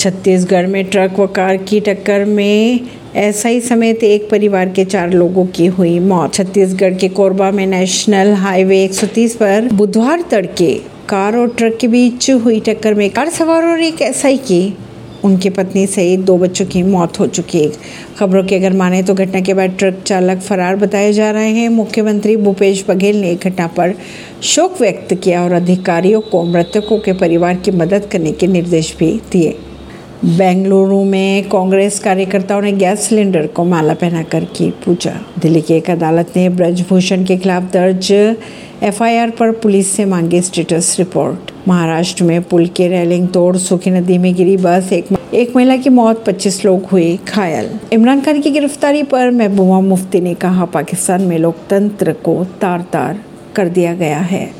छत्तीसगढ़ में ट्रक व कार की टक्कर में एसआई समेत एक परिवार के चार लोगों की हुई मौत। छत्तीसगढ़ के कोरबा में नेशनल हाईवे 130 पर बुधवार तड़के कार और ट्रक के बीच हुई टक्कर में कार सवार और एक एसआई की, उनकी पत्नी सहित दो बच्चों की मौत हो चुकी है। खबरों की अगर माने तो घटना के बाद ट्रक चालक फरार बताए जा रहे हैं। मुख्यमंत्री भूपेश बघेल ने घटना पर शोक व्यक्त किया और अधिकारियों को मृतकों के परिवार की मदद करने के निर्देश भी दिए। बेंगलुरु में कांग्रेस कार्यकर्ताओं ने गैस सिलेंडर को माला पहनाकर की पूजा। दिल्ली की एक अदालत ने ब्रजभूषण के खिलाफ दर्ज एफआईआर पर पुलिस से मांगी स्टेटस रिपोर्ट। महाराष्ट्र में पुल के रेलिंग तोड़, सुखी नदी में गिरी बस, एक एक महिला की मौत 25 लोग हुए घायल। इमरान खान की गिरफ्तारी पर महबूबा मुफ्ती ने कहा, पाकिस्तान में लोकतंत्र को तार तार कर दिया गया है।